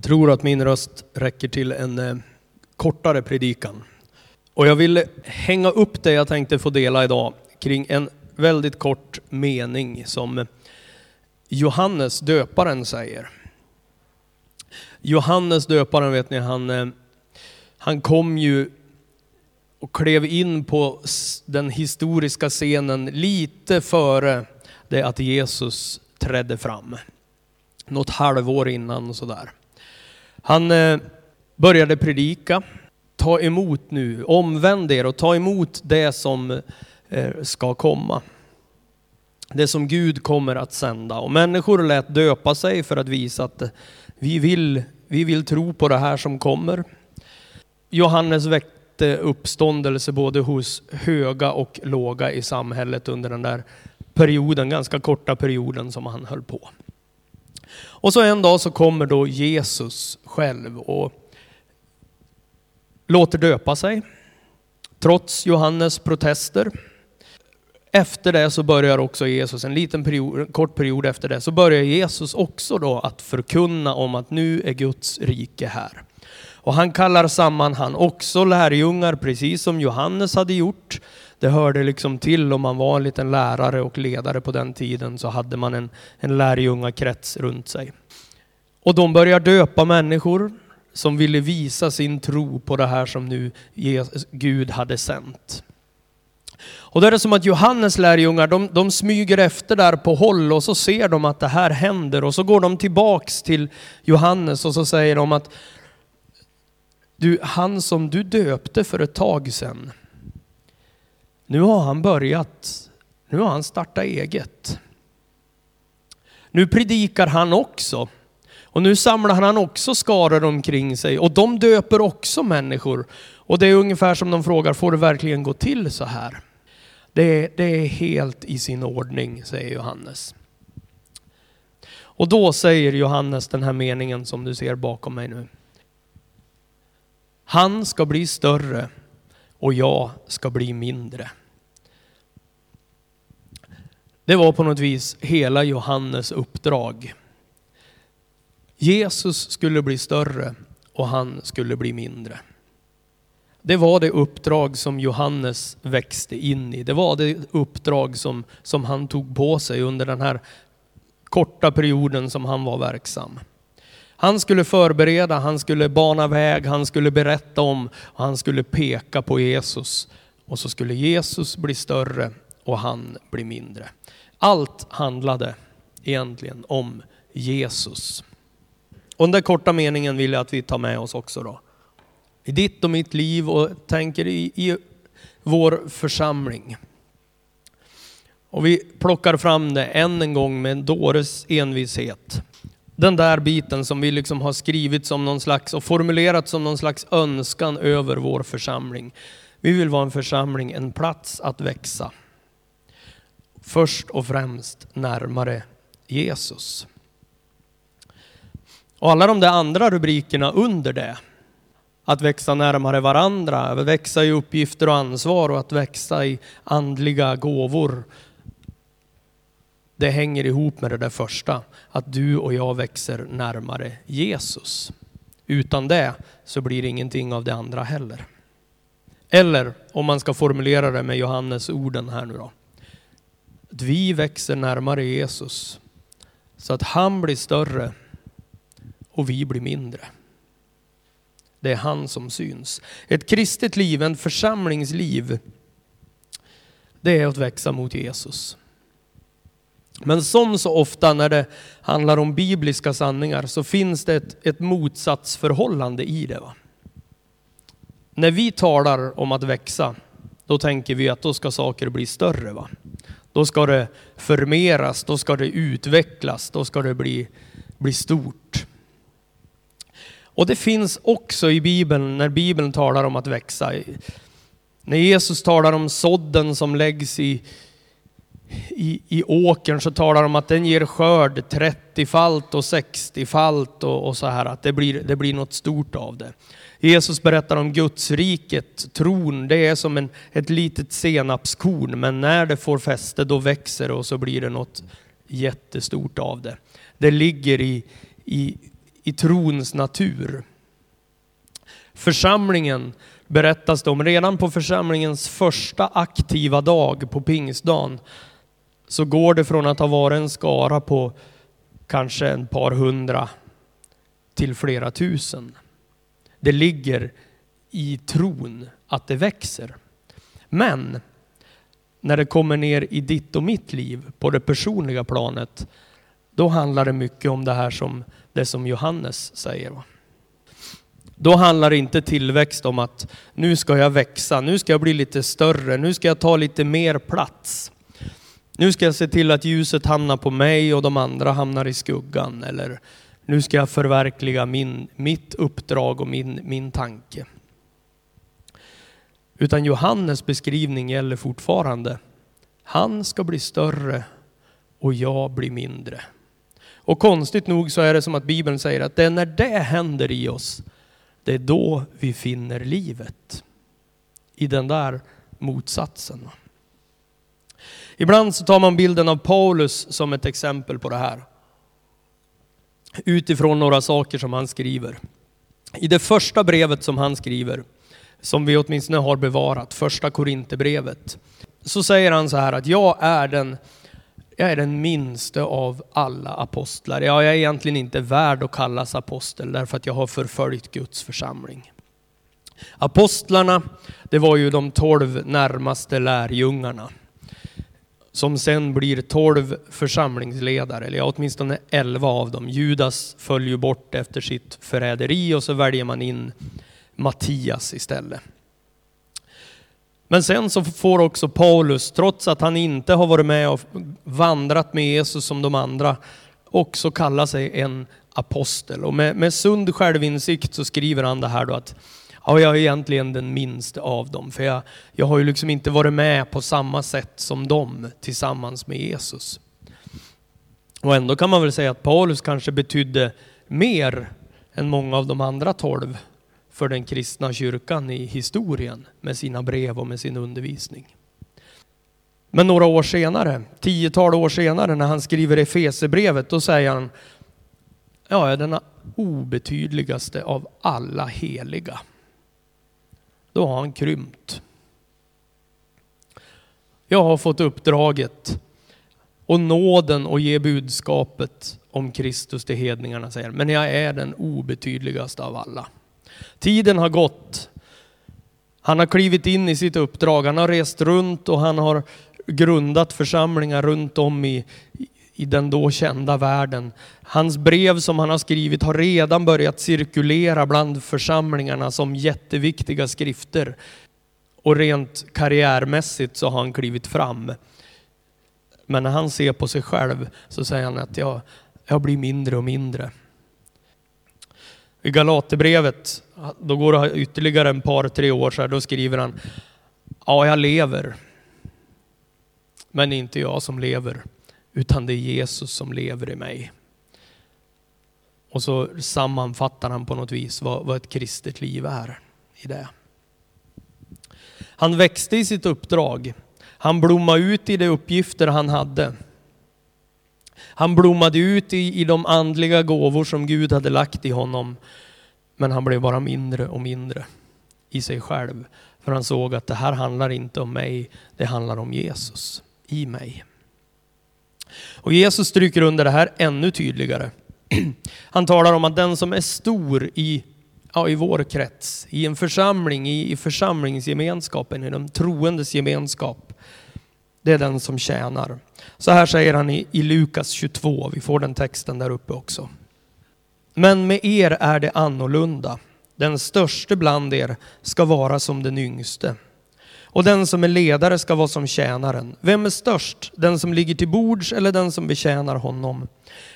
Jag tror att min röst räcker till en eh, kortare predikan. Och jag vill hänga upp det jag tänkte få dela idag kring en väldigt kort mening som Johannes döparen säger. Johannes döparen vet ni, han, eh, han kom ju och klev in på den historiska scenen lite före det att Jesus trädde fram. Något halvår innan och sådär. Han eh, började predika, ta emot nu, omvänd er och ta emot det som eh, ska komma. Det som Gud kommer att sända. Och människor lät döpa sig för att visa att eh, vi vill, vi vill tro på det här som kommer. Johannes väckte uppståndelse både hos höga och låga i samhället under den där perioden, ganska korta perioden som han höll på. Och så en dag så kommer då Jesus själv och låter döpa sig, trots Johannes protester. Efter det så börjar också Jesus, en liten period, kort period efter det, så börjar Jesus också då att förkunna om att nu är Guds rike här. Och han kallar samman han också lärjungar, precis som Johannes hade gjort. Det hörde liksom till om man var en liten lärare och ledare på den tiden så hade man en, en lärjungakrets runt sig. Och de börjar döpa människor som ville visa sin tro på det här som nu Gud hade sänt. Och då är det som att Johannes lärjungar, de, de smyger efter där på håll och så ser de att det här händer och så går de tillbaks till Johannes och så säger de att du, han som du döpte för ett tag sedan, nu har han börjat, nu har han startat eget. Nu predikar han också. Och nu samlar han också skaror omkring sig och de döper också människor. Och det är ungefär som de frågar, får det verkligen gå till så här? Det, det är helt i sin ordning, säger Johannes. Och då säger Johannes den här meningen som du ser bakom mig nu. Han ska bli större och jag ska bli mindre. Det var på något vis hela Johannes uppdrag. Jesus skulle bli större och han skulle bli mindre. Det var det uppdrag som Johannes växte in i. Det var det uppdrag som, som han tog på sig under den här korta perioden som han var verksam. Han skulle förbereda, han skulle bana väg, han skulle berätta om, han skulle peka på Jesus. Och så skulle Jesus bli större och han blir mindre. Allt handlade egentligen om Jesus. Och den där korta meningen vill jag att vi tar med oss också då. I ditt och mitt liv och tänker i, i vår församling. Och vi plockar fram det än en gång med en dåres envishet. Den där biten som vi liksom har skrivit som någon slags och formulerat som någon slags önskan över vår församling. Vi vill vara en församling, en plats att växa. Först och främst närmare Jesus. Och alla de där andra rubrikerna under det, att växa närmare varandra, att växa i uppgifter och ansvar och att växa i andliga gåvor. Det hänger ihop med det där första, att du och jag växer närmare Jesus. Utan det så blir det ingenting av det andra heller. Eller om man ska formulera det med Johannes orden här nu då. Att vi växer närmare Jesus så att han blir större och vi blir mindre. Det är han som syns. Ett kristet liv, en församlingsliv, det är att växa mot Jesus. Men som så ofta när det handlar om bibliska sanningar så finns det ett, ett motsatsförhållande i det. Va? När vi talar om att växa, då tänker vi att då ska saker bli större. Va? Då ska det förmeras, då ska det utvecklas, då ska det bli, bli stort. Och det finns också i Bibeln, när Bibeln talar om att växa. När Jesus talar om sådden som läggs i, i, i åkern så talar de om att den ger skörd 30-falt och 60-falt och, och, så här, att det blir, det blir något stort av det. Jesus berättar om Guds riket, tron, det är som en, ett litet senapskorn, men när det får fäste då växer det och så blir det något jättestort av det. Det ligger i, i i trons natur. Församlingen berättas det om redan på församlingens första aktiva dag på pingstdagen så går det från att ha varit en skara på kanske en par hundra till flera tusen. Det ligger i tron att det växer. Men när det kommer ner i ditt och mitt liv på det personliga planet, då handlar det mycket om det här som, det som Johannes säger. Då handlar inte tillväxt om att nu ska jag växa, nu ska jag bli lite större, nu ska jag ta lite mer plats. Nu ska jag se till att ljuset hamnar på mig och de andra hamnar i skuggan. Eller nu ska jag förverkliga min, mitt uppdrag och min, min tanke. Utan Johannes beskrivning gäller fortfarande. Han ska bli större och jag blir mindre. Och konstigt nog så är det som att Bibeln säger att det är när det händer i oss, det är då vi finner livet. I den där motsatsen. Ibland så tar man bilden av Paulus som ett exempel på det här. Utifrån några saker som han skriver. I det första brevet som han skriver, som vi åtminstone har bevarat, första Korinthierbrevet, så säger han så här att jag är den jag är den minste av alla apostlar. Ja, jag är egentligen inte värd att kallas apostel därför att jag har förföljt Guds församling. Apostlarna, det var ju de tolv närmaste lärjungarna som sen blir tolv församlingsledare, eller ja, åtminstone elva av dem. Judas föll ju bort efter sitt förräderi och så väljer man in Mattias istället. Men sen så får också Paulus, trots att han inte har varit med och vandrat med Jesus som de andra, också kalla sig en apostel. Och med, med sund självinsikt så skriver han det här då att ja, jag är egentligen den minsta av dem, för jag, jag har ju liksom inte varit med på samma sätt som dem tillsammans med Jesus. Och ändå kan man väl säga att Paulus kanske betydde mer än många av de andra tolv för den kristna kyrkan i historien med sina brev och med sin undervisning. Men några år senare, tiotal år senare när han skriver Efesebrevet, då säger han, ja, jag är den obetydligaste av alla heliga. Då har han krympt. Jag har fått uppdraget och nåden att ge budskapet om Kristus till hedningarna, säger. Men jag är den obetydligaste av alla. Tiden har gått. Han har klivit in i sitt uppdrag. Han har rest runt och han har grundat församlingar runt om i, i den då kända världen. Hans brev som han har skrivit har redan börjat cirkulera bland församlingarna som jätteviktiga skrifter. Och rent karriärmässigt så har han klivit fram. Men när han ser på sig själv så säger han att jag, jag blir mindre och mindre. I Galaterbrevet, då går det ytterligare en par, tre år så här, då skriver han, ja jag lever. Men inte jag som lever, utan det är Jesus som lever i mig. Och så sammanfattar han på något vis vad, vad ett kristet liv är i det. Han växte i sitt uppdrag. Han blommade ut i de uppgifter han hade. Han blommade ut i, i de andliga gåvor som Gud hade lagt i honom. Men han blev bara mindre och mindre i sig själv. För han såg att det här handlar inte om mig, det handlar om Jesus i mig. Och Jesus stryker under det här ännu tydligare. Han talar om att den som är stor i, ja, i vår krets, i en församling, i, i församlingsgemenskapen, i de troendes gemenskap, det är den som tjänar. Så här säger han i, i Lukas 22, vi får den texten där uppe också. Men med er är det annorlunda. Den störste bland er ska vara som den yngste. Och den som är ledare ska vara som tjänaren. Vem är störst? Den som ligger till bords eller den som betjänar honom?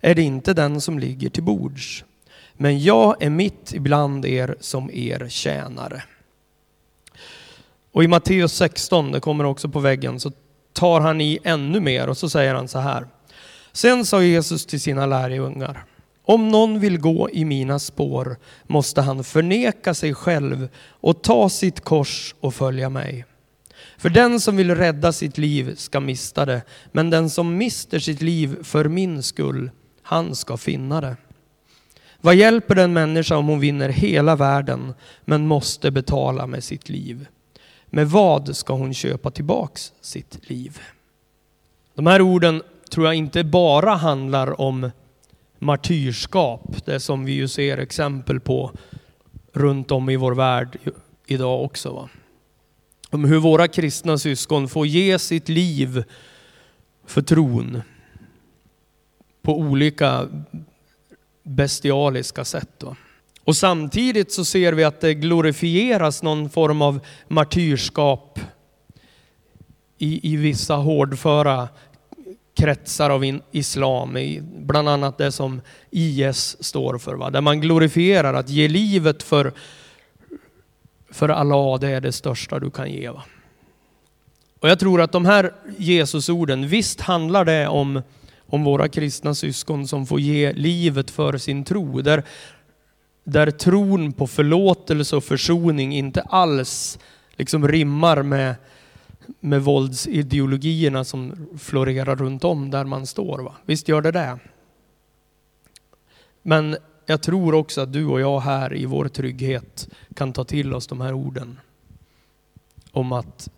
Är det inte den som ligger till bords? Men jag är mitt ibland er som er tjänare. Och i Matteus 16, det kommer också på väggen, så tar han i ännu mer och så säger han så här. Sen sa Jesus till sina lärjungar. Om någon vill gå i mina spår måste han förneka sig själv och ta sitt kors och följa mig. För den som vill rädda sitt liv ska mista det, men den som mister sitt liv för min skull, han ska finna det. Vad hjälper en människa om hon vinner hela världen men måste betala med sitt liv? Med vad ska hon köpa tillbaks sitt liv? De här orden tror jag inte bara handlar om martyrskap, det som vi ju ser exempel på runt om i vår värld idag också. Va? Om hur våra kristna syskon får ge sitt liv för tron på olika bestialiska sätt. Då. Och samtidigt så ser vi att det glorifieras någon form av martyrskap i, i vissa hårdföra kretsar av islam, bland annat det som IS står för. Va? Där man glorifierar att ge livet för, för Allah, det är det största du kan ge. Va? Och jag tror att de här Jesusorden, visst handlar det om, om våra kristna syskon som får ge livet för sin tro. Där, där tron på förlåtelse och försoning inte alls liksom rimmar med med våldsideologierna som florerar runt om där man står. Va? Visst gör det det. Men jag tror också att du och jag här i vår trygghet kan ta till oss de här orden. Om att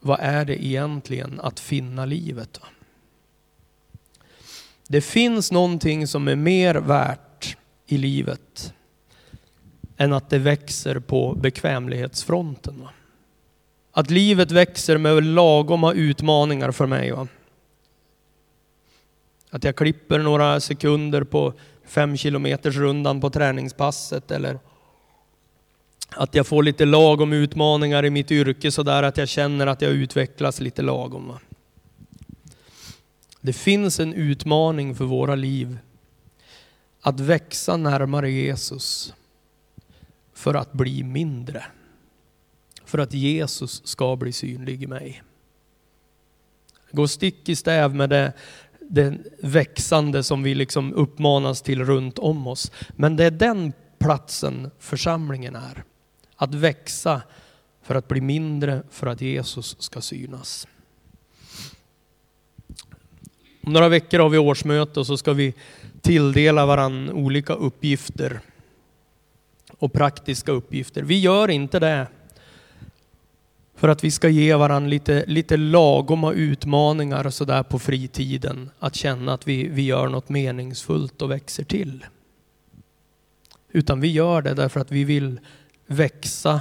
vad är det egentligen att finna livet? Det finns någonting som är mer värt i livet än att det växer på bekvämlighetsfronten. Va? Att livet växer med lagoma utmaningar för mig. Va? Att jag klipper några sekunder på fem kilometers rundan på träningspasset eller att jag får lite lagom utmaningar i mitt yrke så där att jag känner att jag utvecklas lite lagom. Det finns en utmaning för våra liv att växa närmare Jesus för att bli mindre för att Jesus ska bli synlig i mig. Gå stick i stäv med det, det växande som vi liksom uppmanas till runt om oss. Men det är den platsen församlingen är. Att växa för att bli mindre för att Jesus ska synas. Om några veckor har vi årsmöte och så ska vi tilldela varann olika uppgifter och praktiska uppgifter. Vi gör inte det för att vi ska ge varandra lite, lite lagoma utmaningar sådär på fritiden. Att känna att vi, vi gör något meningsfullt och växer till. Utan vi gör det därför att vi vill växa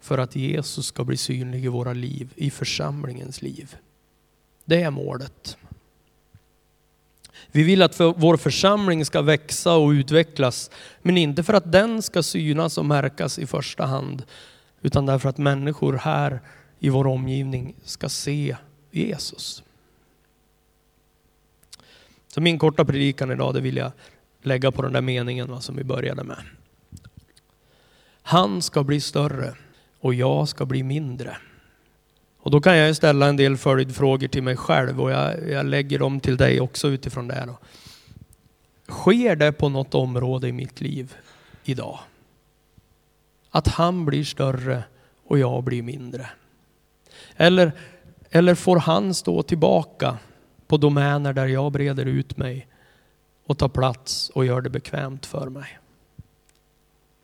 för att Jesus ska bli synlig i våra liv, i församlingens liv. Det är målet. Vi vill att för vår församling ska växa och utvecklas, men inte för att den ska synas och märkas i första hand, utan därför att människor här i vår omgivning ska se Jesus. Så min korta predikan idag, det vill jag lägga på den där meningen va, som vi började med. Han ska bli större och jag ska bli mindre. Och då kan jag ställa en del följdfrågor till mig själv och jag, jag lägger dem till dig också utifrån det. Då. Sker det på något område i mitt liv idag? Att han blir större och jag blir mindre. Eller, eller får han stå tillbaka på domäner där jag breder ut mig och tar plats och gör det bekvämt för mig?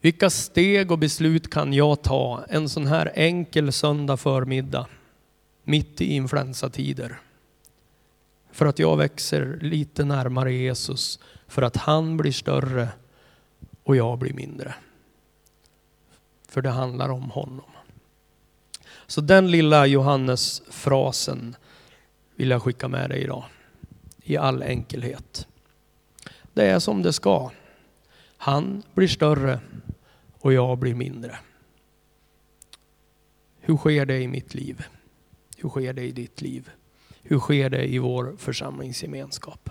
Vilka steg och beslut kan jag ta en sån här enkel söndag förmiddag mitt i influensatider? För att jag växer lite närmare Jesus, för att han blir större och jag blir mindre. För det handlar om honom. Så den lilla Johannes-frasen vill jag skicka med dig idag. I all enkelhet. Det är som det ska. Han blir större och jag blir mindre. Hur sker det i mitt liv? Hur sker det i ditt liv? Hur sker det i vår församlingsgemenskap?